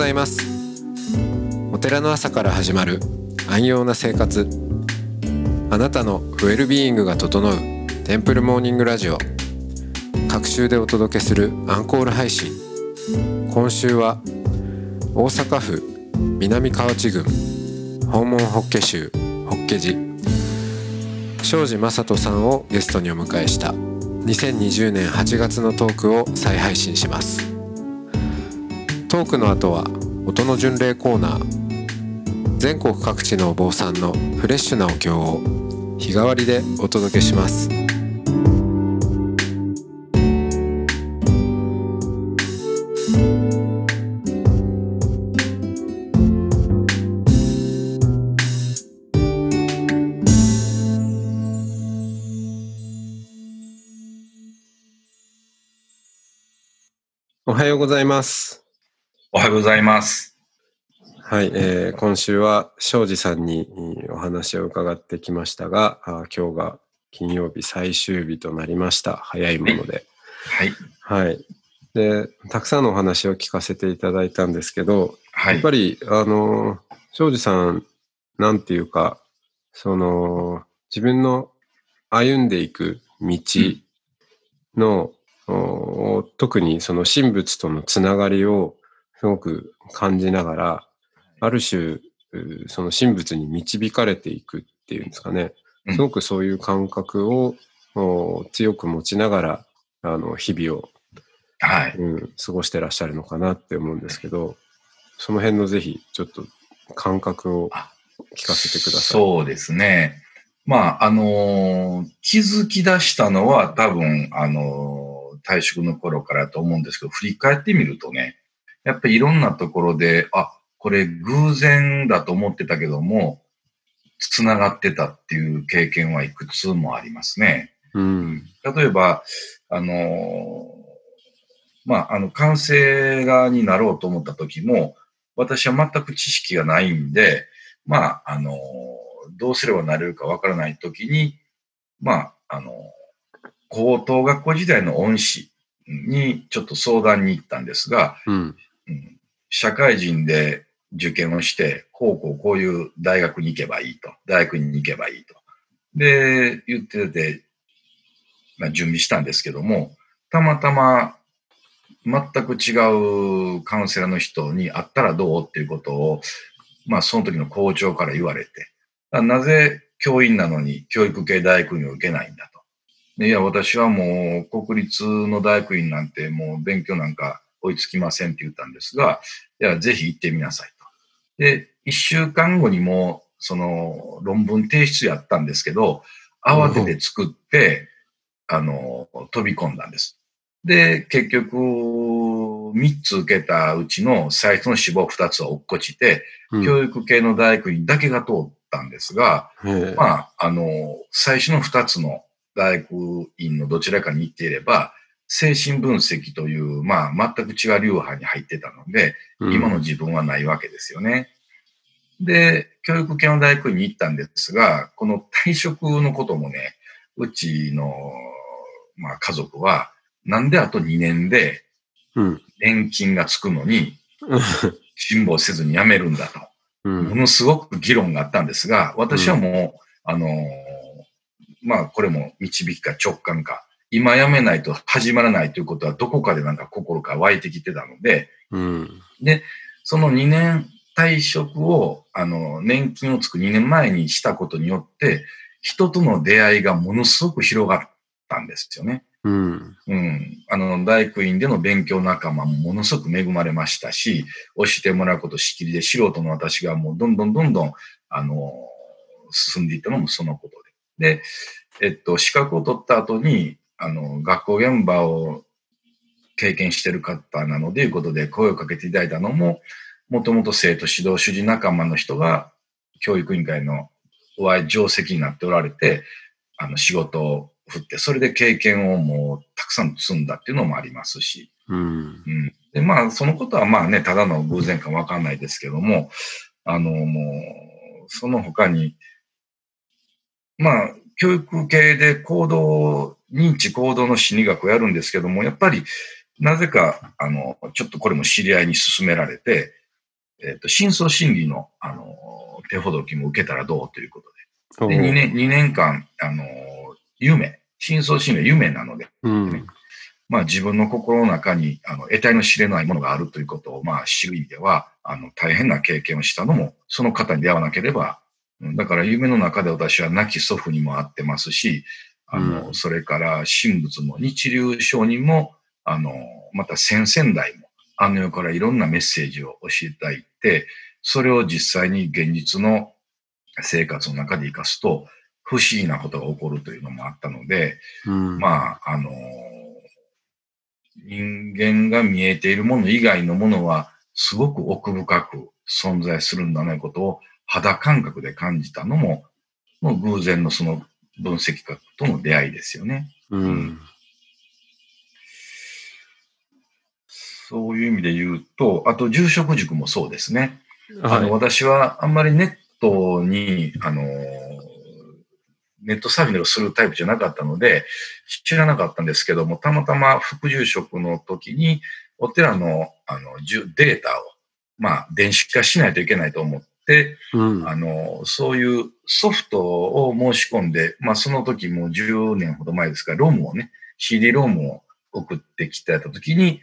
ございます。お寺の朝から始まる安養な生活。あなたのウェルビーイングが整うテンプルモーニングラジオ。各週でお届けするアンコール配信。今週は大阪府南河内郡訪問法華宗法華寺。庄司正人さんをゲストにお迎えした2020年8月のトークを再配信します。トークの後は音の巡礼コーナー。全国各地のお坊さんのフレッシュなお経を日替わりでお届けします。おはようございます。おはようございます。はい、えー今週は庄司さんにお話を伺ってきましたが、あ今日が金曜日最終日となりました。早いもので。はい。はい。で、たくさんのお話を聞かせていただいたんですけど、はいやっぱ。り、あの、庄司さん、なんていうか、その、自分の歩んでいく道の、お特にその神仏とのつながりをすごく感じながら、ある種、うその神仏に導かれていくっていうんですかね。うんすごくそういう感覚をお強く持ちながら、あの、日々をはい。うん、過ごしてらっしゃるのかなって思うんですけど、その辺のぜひ、ちょっと感覚をあ聞かせてください。そうですね。まあ、あのー気づき出したのは多分、あのー退職の頃からと思うんですけど、振り返ってみるとね、やっぱりいろんなところで、あ、これ偶然だと思ってたけども、つながってたっていう経験はいくつもありますね。うん。例えば、あのーまあ、あの、完成画になろうと思った時も、私は全く知識がないんで、まあ、あのーどうすればなれるかわからない時に、まあ、あのー高等学校時代の恩師にちょっと相談に行ったんですが、うん。社会人で受験をして、こうこうこういう大学に行けばいいと。大学に行けばいいと。で、言ってて、まあ、準備したんですけども、たまたま全く違うカウンセラーの人に会ったらどうっていうことを、まあその時の校長から言われて、なぜ教員なのに教育系大学院を受けないんだと。いや、私はもう国立の大学院なんてもう勉強なんか追いつきませんって言ったんですが、いや、ぜひ行ってみなさいと。で、一週間後にも、その論文提出やったんですけど、慌てて作って、あの、飛び込んだんです。で、結局、3つ受けたうちの最初の志望2つは落っこちて、うん教育系の大学院だけが通ったんですが、まあ、あの、最初の2つの大学院のどちらかに行っていれば、精神分析という、まあ、全く違う流派に入ってたので、うん今の自分はないわけですよね。で、教育系の大学院に行ったんですが、この退職のこともね、うちの、まあ、家族は、なんであと2年でうん。年金がつくのに、辛抱せずに辞めるんだと。うん。ものすごく議論があったんですが、私はもう、あのーまあ、これも導きか直感か、今辞めないと始まらないということはどこかでなんか心から湧いてきてたので、うん。その2年退職を、あの、年金をつく2年前にしたことによって、人との出会いがものすごく広がったんですよね。うん。うん。あの、大学院での勉強仲間もものすごく恵まれましたし、教えてもらうことしきりで素人の私がもうどんどんどんどん、あの、進んでいったのもそのことで。で、えっと、資格を取った後に、あの、学校現場を経験してる方なので、いうことで声をかけていただいたのも、もともと生徒指導主事仲間の人が、教育委員会のお会い定石になっておられて、あの、仕事を振って、それで経験をもうたくさん積んだっていうのもありますし、うん。うん。で、まあ、そのことはまあね、ただの偶然かわかんないですけども、あの、もう、その他に、まあ、教育系で行動、認知行動の心理学をやるんですけども、やっぱり、なぜか、あの、ちょっとこれも知り合いに勧められて、えっ、と、深層心理の、あの、手ほどきも受けたらどうということで。で、2年、2年間、あの、夢、深層心理は夢なので、うん。まあ自分の心の中に、あの、得体の知れないものがあるということを、まあ知る意味では、あの、大変な経験をしたのも、その方に出会わなければ、うんだから夢の中で私は亡き祖父にも会ってますし、あの、うんそれから神仏も日流商人も、あの、また先々代も、あの世からいろんなメッセージを教えただいて、それを実際に現実の生活の中で生かすと、不思議なことが起こるというのもあったので、うん。まあ、あの人間が見えているもの以外のものは、すごく奥深く存在するんだねことを肌感覚で感じたのも、もう偶然のその分析学との出会いですよね。うん。そういう意味で言うと、あと住職塾もそうですね。あの、はい。私はあんまりネットに、あの、ネットサーフィンをするタイプじゃなかったので、知らなかったんですけども、たまたま副住職の時に、お寺の、あの、データを、まあ、電子化しないといけないと思って、うん。あの、そういうソフトを申し込んで、まあ、その時もう10年ほど前ですから、ロムをね、CD ロムを送ってきてた時に、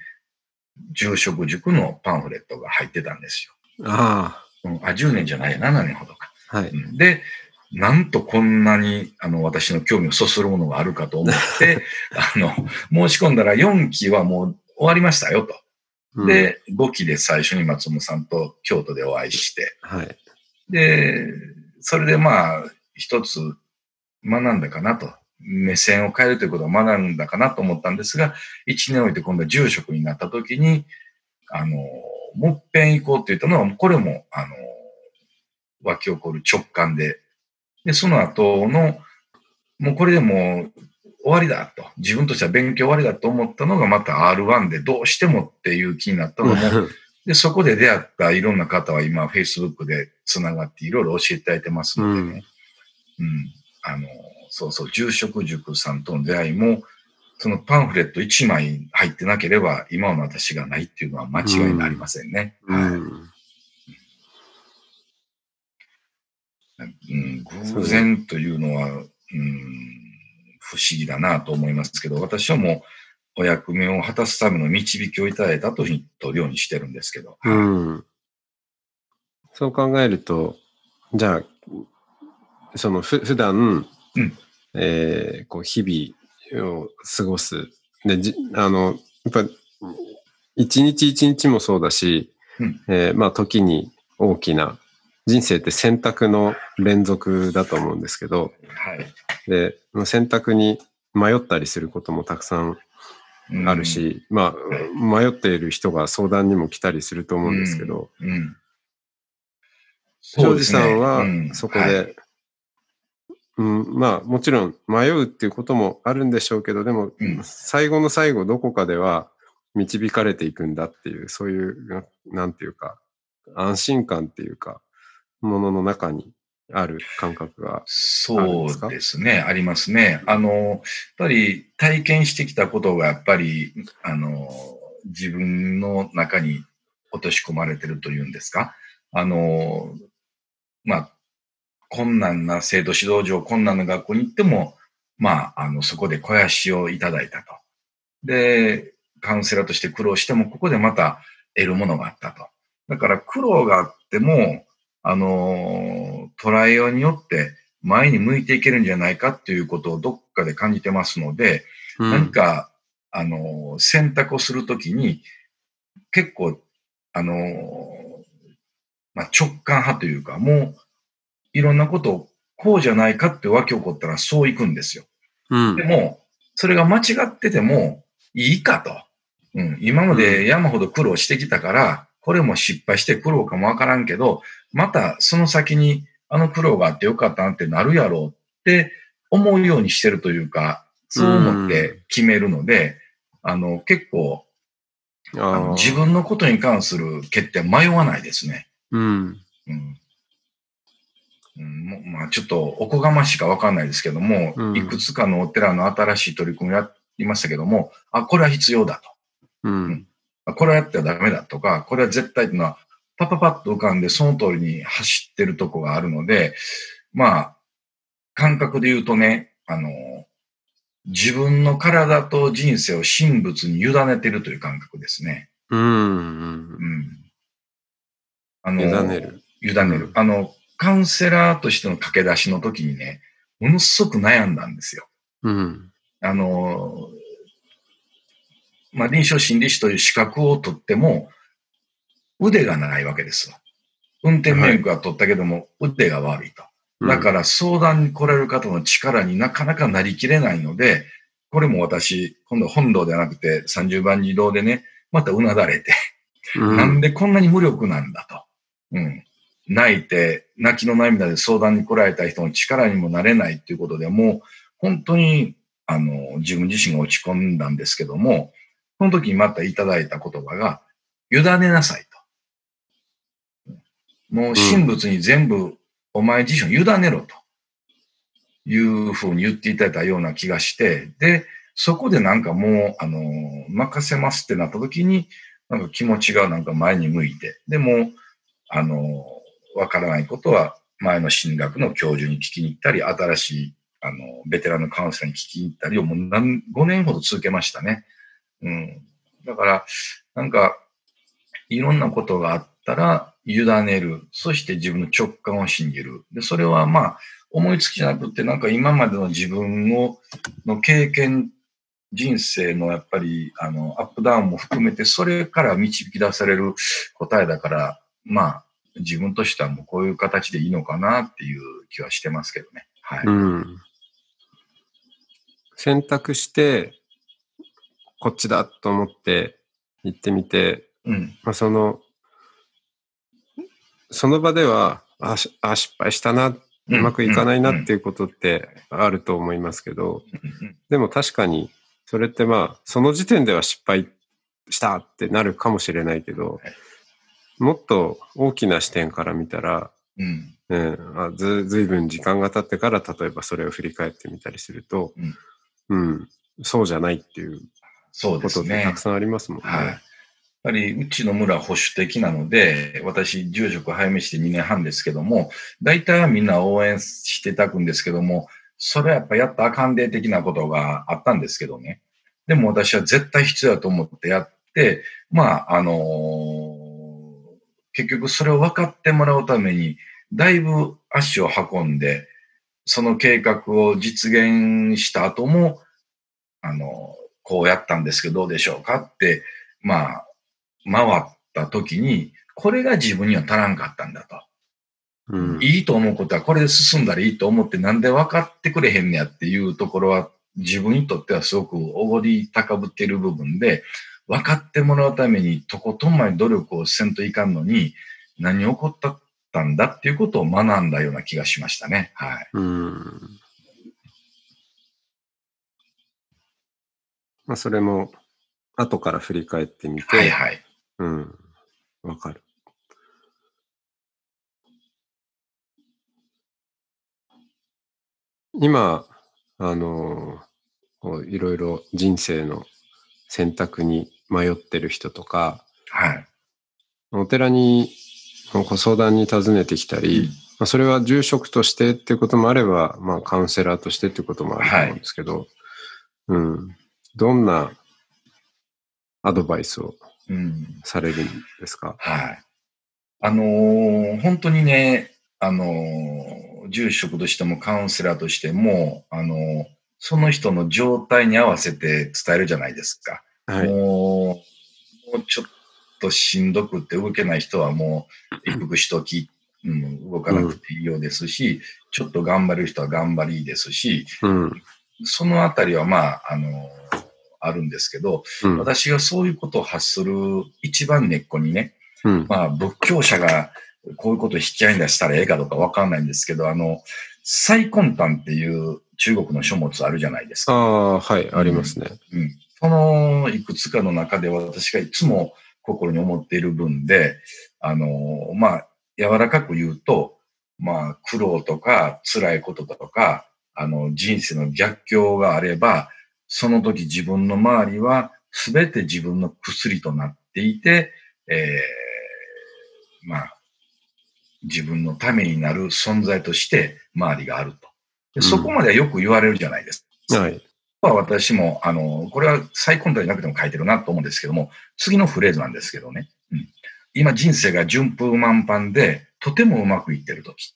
住職塾のパンフレットが入ってたんですあよ。うん、あ、10年じゃないや、7年ほどか。あ。はい。うんで、なんとこんなに、あの、私の興味をそそるものがあるかと思って、あの、申し込んだら4期はもう終わりましたよと。うん、で、5期で最初に松本さんと京都でお会いして、はい。で、それでまあ、一つ学んだかなと。目線を変えるということを学んだかなと思ったんですが、一年置いて今度は住職になった時に、あの、もっぺん行こうって言ったのは、これも、あの、湧き起こる直感で、で、その後の、もうこれでもう終わりだと、自分としては勉強終わりだと思ったのがまた R1 でどうしてもっていう気になったのも、で、そこで出会ったいろんな方は今、Facebook で繋がっていろいろ教えていただいてますのでね。うん。あの、そうそう、住職塾さんとの出会いも、そのパンフレット1枚入ってなければ、今の私がないっていうのは間違いになりませんね。うはい。ん。うん、偶然というのは、うん、不思議だなと思いますけど、私はもうお役目を果たすための導きをいただいたと取るようにしてるんですけど。うん。そう考えると、じゃあ、そのふ普段、うんえーこう日々を過ごす。で、じあの、やっぱ、一日一日もそうだし、うんえーまあ時に大きな、人生って選択の連続だと思うんですけど、はい。で、選択に迷ったりすることもたくさんうん。ある、し、まあ、迷っている人が相談にも来たりすると思うんですけど、うん。うん。庄司さんはうん。そこはい。で、うん、まあもちろん迷うっていうこともあるんでしょうけど、でもうん。最後の最後どこかでは導かれていくんだっていう、そういう、ななんていうか、安心感っていうか、ものの中にある感覚が。そうですね、ありますね。あの、やっぱり体験してきたことがやっぱり、あの、自分の中に落とし込まれてるというんですか？あの、まあ、困難な制度指導上、困難な学校に行っても、まあ、あの、そこで肥やしをいただいたと。で、カウンセラーとして苦労しても、ここでまた得るものがあったと。だから苦労があっても、あの、捉えようによって前に向いていけるんじゃないかっていうことをどっかで感じてますので、うん何か、あの、選択をするときに、結構、あの、まあ、直感派というか、もう、いろんなことをこうじゃないかって湧き起こったらそういくんですよ。うんでも、それが間違っててもいいかと。うん、今まで山ほど苦労してきたから、これも失敗して苦労かもわからんけど、またその先にあの苦労があってよかったなってなるやろうって思うようにしてるというか、そう思って決めるので、あの、結構、自分のことに関する決定迷わないですね。うん。うん。まあちょっとおこがましいかわかんないですけども、うんいくつかのお寺の新しい取り組みをやりましたけども、あ、これは必要だと。うん。あこれはやってはダメだとか、これは絶対というのは、パパパッと浮かんでその通りに走ってるとこがあるので、まあ、感覚で言うとね、あの、自分の体と人生を神仏に委ねてるという感覚ですね。うん。うんうん。あの、委ねる。委ねる。あの、カウンセラーとしての駆け出しの時にね、ものすごく悩んだんですよ。うん。あの、まあ、臨床心理士という資格を取っても、腕がないわけですわ。運転免許は取ったけども、腕が悪いと。だから相談に来られる方の力になかなかなりきれないので、これも私、今度本堂ではなくて30番自動でね、またうなだれて、らなんでこんなに無力なんだと。うん。泣いて、泣きの涙で相談に来られた人の力にもなれないっていうことでもう、本当に、あの、自分自身が落ち込んだんですけども、その時にまたいただいた言葉が、委ねなさいと。もう神仏に全部お前自身を委ねろというふうに言っていただいたような気がして、で、そこでなんかもう、あの、任せますってなった時に、なんか気持ちがなんか前に向いて、でも、あの、わからないことは前の進学の教授に聞きに行ったり、新しい、あの、ベテランのカウンセラーに聞きに行ったりをもう何、5年ほど続けましたね。うん。だから、なんか、いろんなことがあったら、委ねる。そして自分の直感を信じる。で、それはまあ、思いつきじゃなくて、なんか今までの自分を、の経験、人生のやっぱり、あの、アップダウンも含めて、それから導き出される答えだから、まあ、自分としてはもうこういう形でいいのかなっていう気はしてますけどね。はい。うん。選択して、こっちだと思って行ってみて、うん。まあ、その、その場では、あ、失敗したな、うまくいかないなっていうことってあると思いますけど、うんうんでも確かに、それってまあ、その時点では失敗したってなるかもしれないけどはい、もっと大きな視点から見たら、うん。うん、あずずいぶん時間が経ってから、例えばそれを振り返ってみたりすると、うん、そうじゃないっていうことってたく。さんありますもんね。はい。やっぱり、うちの村保守的なので、私、住職早めして2年半ですけども、大体はみんな応援してたくんですけども、それはやっぱやったあかんで的なことがあったんですけどね。でも私は絶対必要だと思ってやって、まあ、あのー結局それを分かってもらうために、だいぶ足を運んで、その計画を実現した後も、あのこうやったんですけどどうでしょうかって、まあ、回った時に、これが自分には足らんかったんだと。うんいいと思うことはこれで進んだらいいと思ってなんで分かってくれへんねやっていうところは自分にとってはすごくおごり高ぶっている部分で、分かってもらうためにとことんまで努力をせんといかんのに、何起こったんだっていうことを学んだような気がしましたね。はい。うん。まあ、それも、後から振り返ってみて、はいはい。うん。わかる。今、あの、こういろいろ人生の選択に迷ってる人とか、はい。お寺にご相談に訪ねてきたり、まあ、それは住職としてっていうこともあれば、まあ、カウンセラーとしてっていうこともあると思うんですけど、うん。どんなアドバイスをうん。されるんですか？はい。あのー本当にね、あのー住職としてもカウンセラーとしても、あのーその人の状態に合わせて伝えるじゃないですか。はい。もう、もうちょっとしんどくって動けない人はもう一服しとき、うん、動かなくていいようですし、ちょっと頑張る人は頑張りですし、うん。そのあたりはまあ、あのーあるんですけど、うん。私がそういうことを発する一番根っこにね、うん。まあ、仏教者がこういうことを引き合いに出したらええかどうかわかんないんですけど、あの、最根端っていう中国の書物あるじゃないですか。ああ、はい、ありますね。うん。そのいくつかの中で私がいつも心に思っている分で、あの、まあ、柔らかく言うと、まあ、苦労とか辛いこととか、あの、人生の逆境があれば、その時自分の周りは全て自分の薬となっていて、えーまあ、自分のためになる存在として周りがあると。でそこまではよく言われるじゃないですか。はい。は私も、あの、これは再コントじゃなくても書いてるなと思うんですけども、次のフレーズなんですけどね。うん、今人生が順風満帆で、とてもうまくいってる時。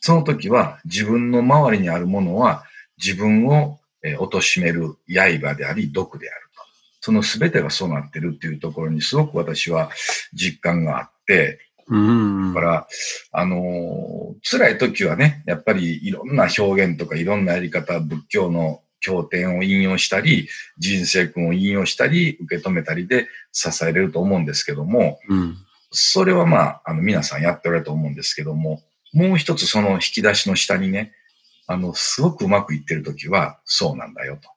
その時は自分の周りにあるものは自分を、えー、貶める刃であり毒であると。その全てがそうなってるっていうところにすごく私は実感があって、うん。だから、あのー辛い時はね、やっぱりいろんな表現とかいろんなやり方、仏教の経典を引用したり、人生訓を引用したり、受け止めたりで支えれると思うんですけども、うん。それはまあ、あの、皆さんやっておられると思うんですけども、もう一つその引き出しの下にね、あの、すごくうまくいってる時は、そうなんだよと。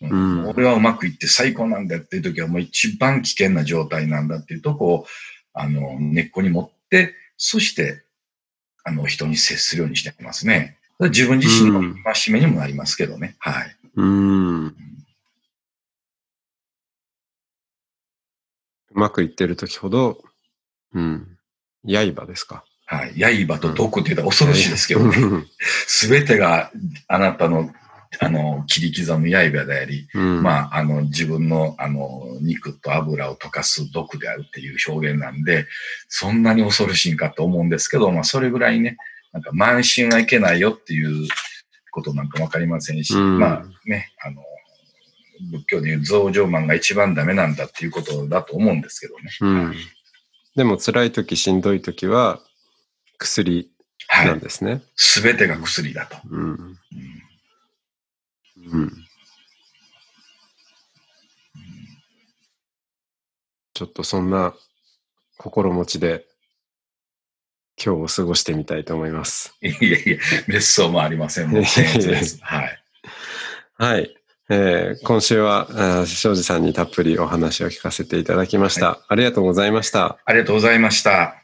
うんうん俺はうまくいって最高なんだっていう時はもう一番危険な状態なんだっていうとこを、あの、根っこに持って、そして、あの、人に接するようにしてますね。自分自身のうん戒めにもなりますけどね。はい。うん。うまくいってる時ほど、うん。刃ですか。はい。刃と毒って言ったら恐ろしいですけどね。うんすべてがあなたの、あの、切り刻む刃であり、うん。まあ、あの、自分の、あの、肉と油を溶かす毒であるっていう表現なんで、そんなに恐ろしいんかと思うんですけど、まあ、それぐらいね、なんか、慢心はいけないよっていうことなんかわかりませんし、うんまあ、ね、あの、仏教でいう増上慢が一番ダメなんだっていうことだと思うんですけどね。うん。でも辛い時、しんどい時は、薬はい。なんですね。すべてが薬だと。うん。うんうん。ちょっとそんな心持ちで今日を過ごしてみたいと思います。いやいや、別荘もありません。もう。はい。はい。えー今週は、庄司さんにたっぷりお話を聞かせていただきました。ありがとうございました。ありがとうございました。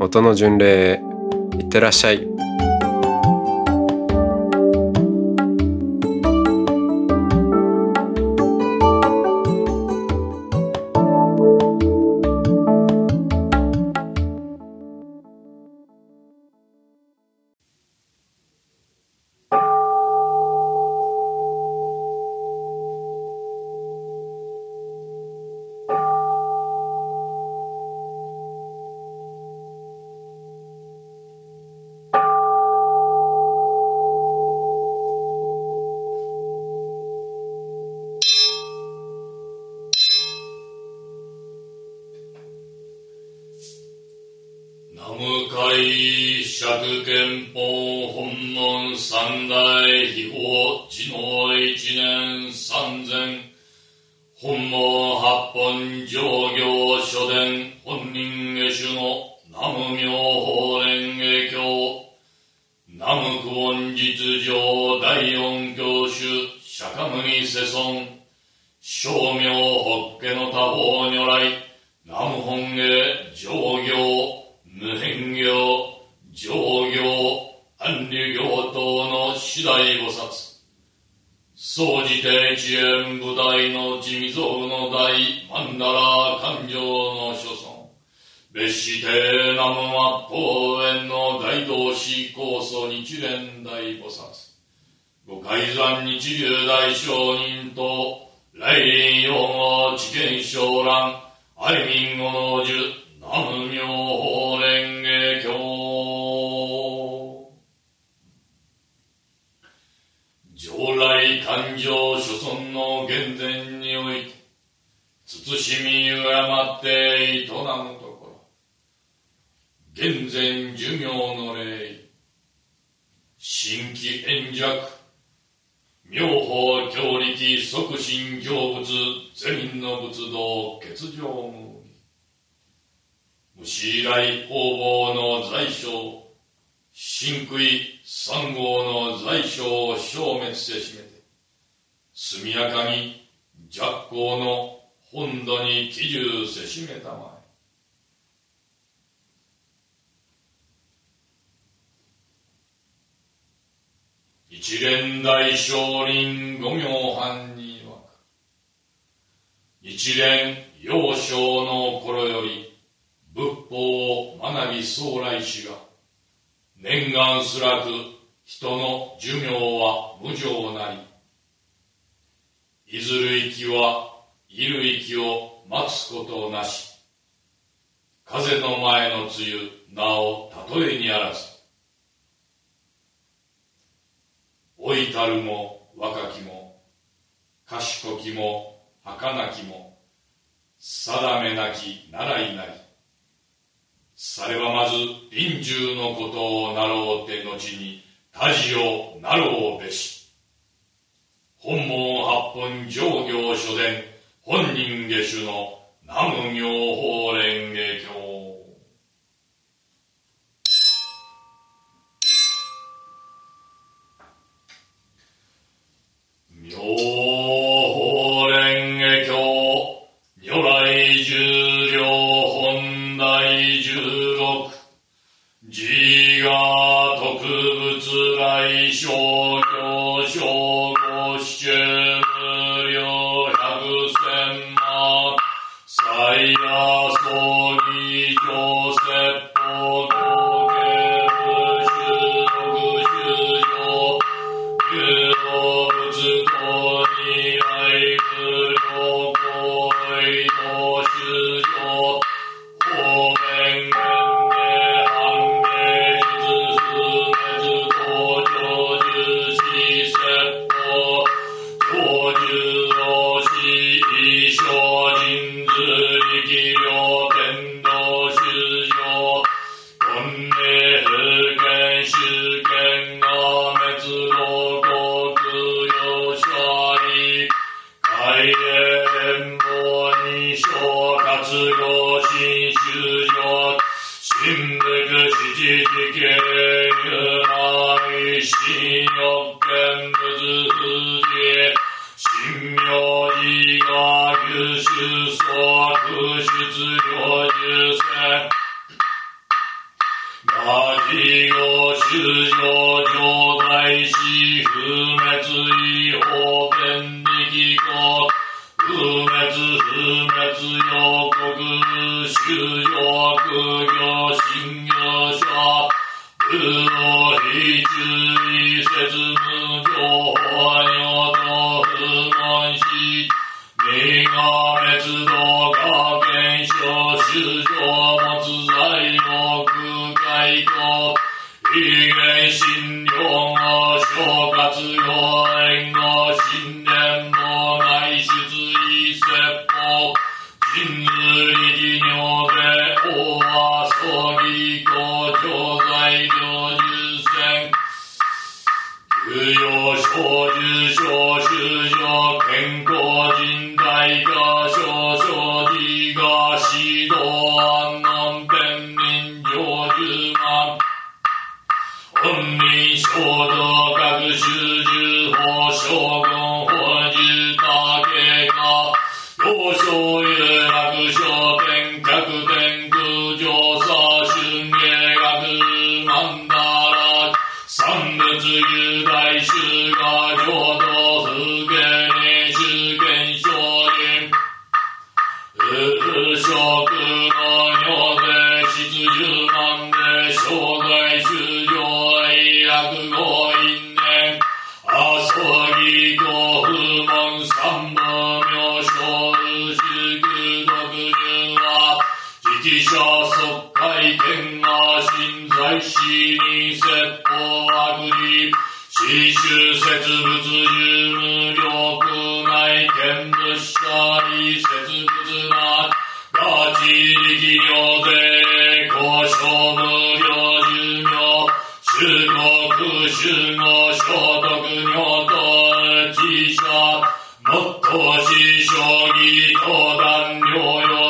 音の巡礼いってらっしゃい。南無久遠実上第四教主釈迦牟麦世尊、正明法華の多方如来、南無本へ上行、無変行、上行、安流行等の次第菩薩、総じて遅延部大の地味蔵の大、曼荼羅勘定の諸尊、別して南無末法園の大同志高祖日蓮大菩薩、ご海山日流大上人と、来臨用語知見昇蘭、愛民語の樹、南無妙法蓮華経。上来勘定諸尊の現前において、慎み敬って営むと、現前寿命の礼、新規円弱、妙法強力即身成仏ゼ民の仏道欠場無虫以来方々の在所真空三号の在所を消滅せしめて。速やかに弱行の本土に帰住せしめたまえ。一連大少林五行藩に曰く一連幼少の頃より仏法を学び総来しが念願すらく人の寿命は無常なりいずる息はいる息を待つことなし風の前の梅雨なお例えにあらずいたるも若きも賢きも儚きも定めなき習いなり。さればまず臨終のことをなろうて後に他事をなろうべし。本門八本上行書伝本人下手の南無妙法蓮華経。有動物等にし将棋と断療養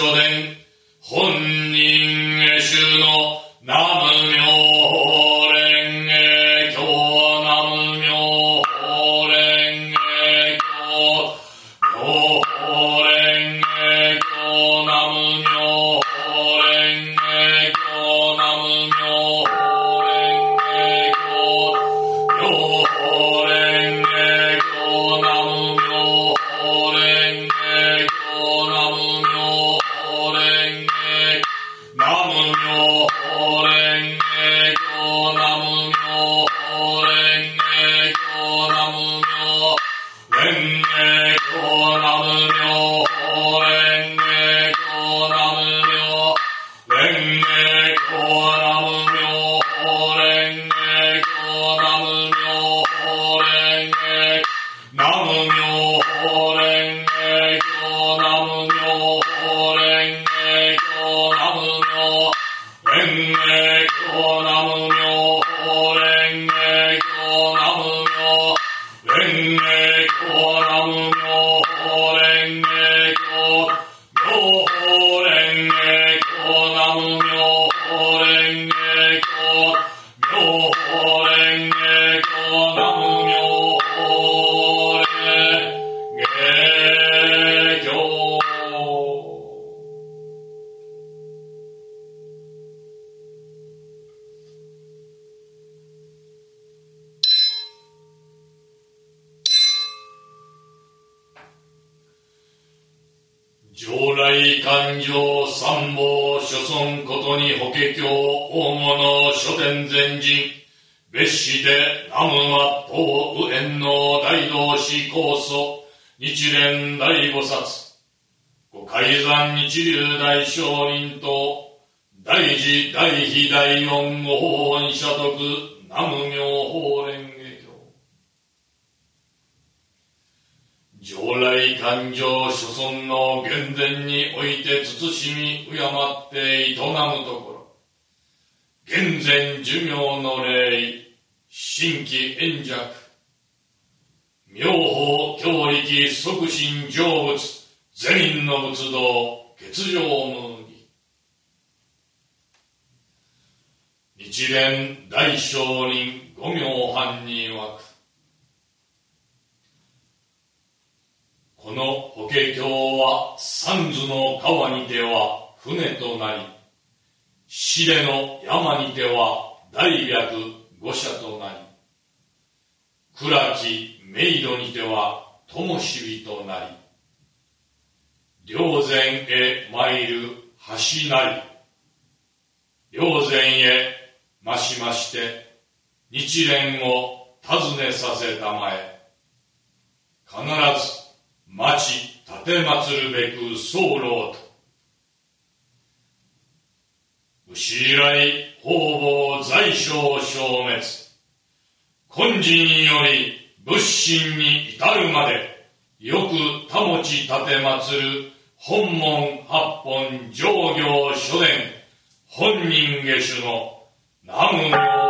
書伝本人へ主の名前南無妙蓮華経南無妙流大聖人と大事大悲大恩ご法恩者徳南無妙法蓮華経。上来勘定諸尊の原前において慎み敬って営むところ。現前寿命の礼新規円弱。妙法教力即身成仏善人の仏道。欠場無義日蓮大聖人五名藩に枠この法華経は三途の川にては船となり死での山にては大白五社となり暗き冥土にては灯火となり霊前へ参る橋なり。霊前へ増しまして日蓮を訪ねさせたまえ。必ず待ち立て祀るべく候と。牛来方々在所消滅。根人より仏心に至るまで、よく保ち立て祭る本門八本上行書伝本人下手の南無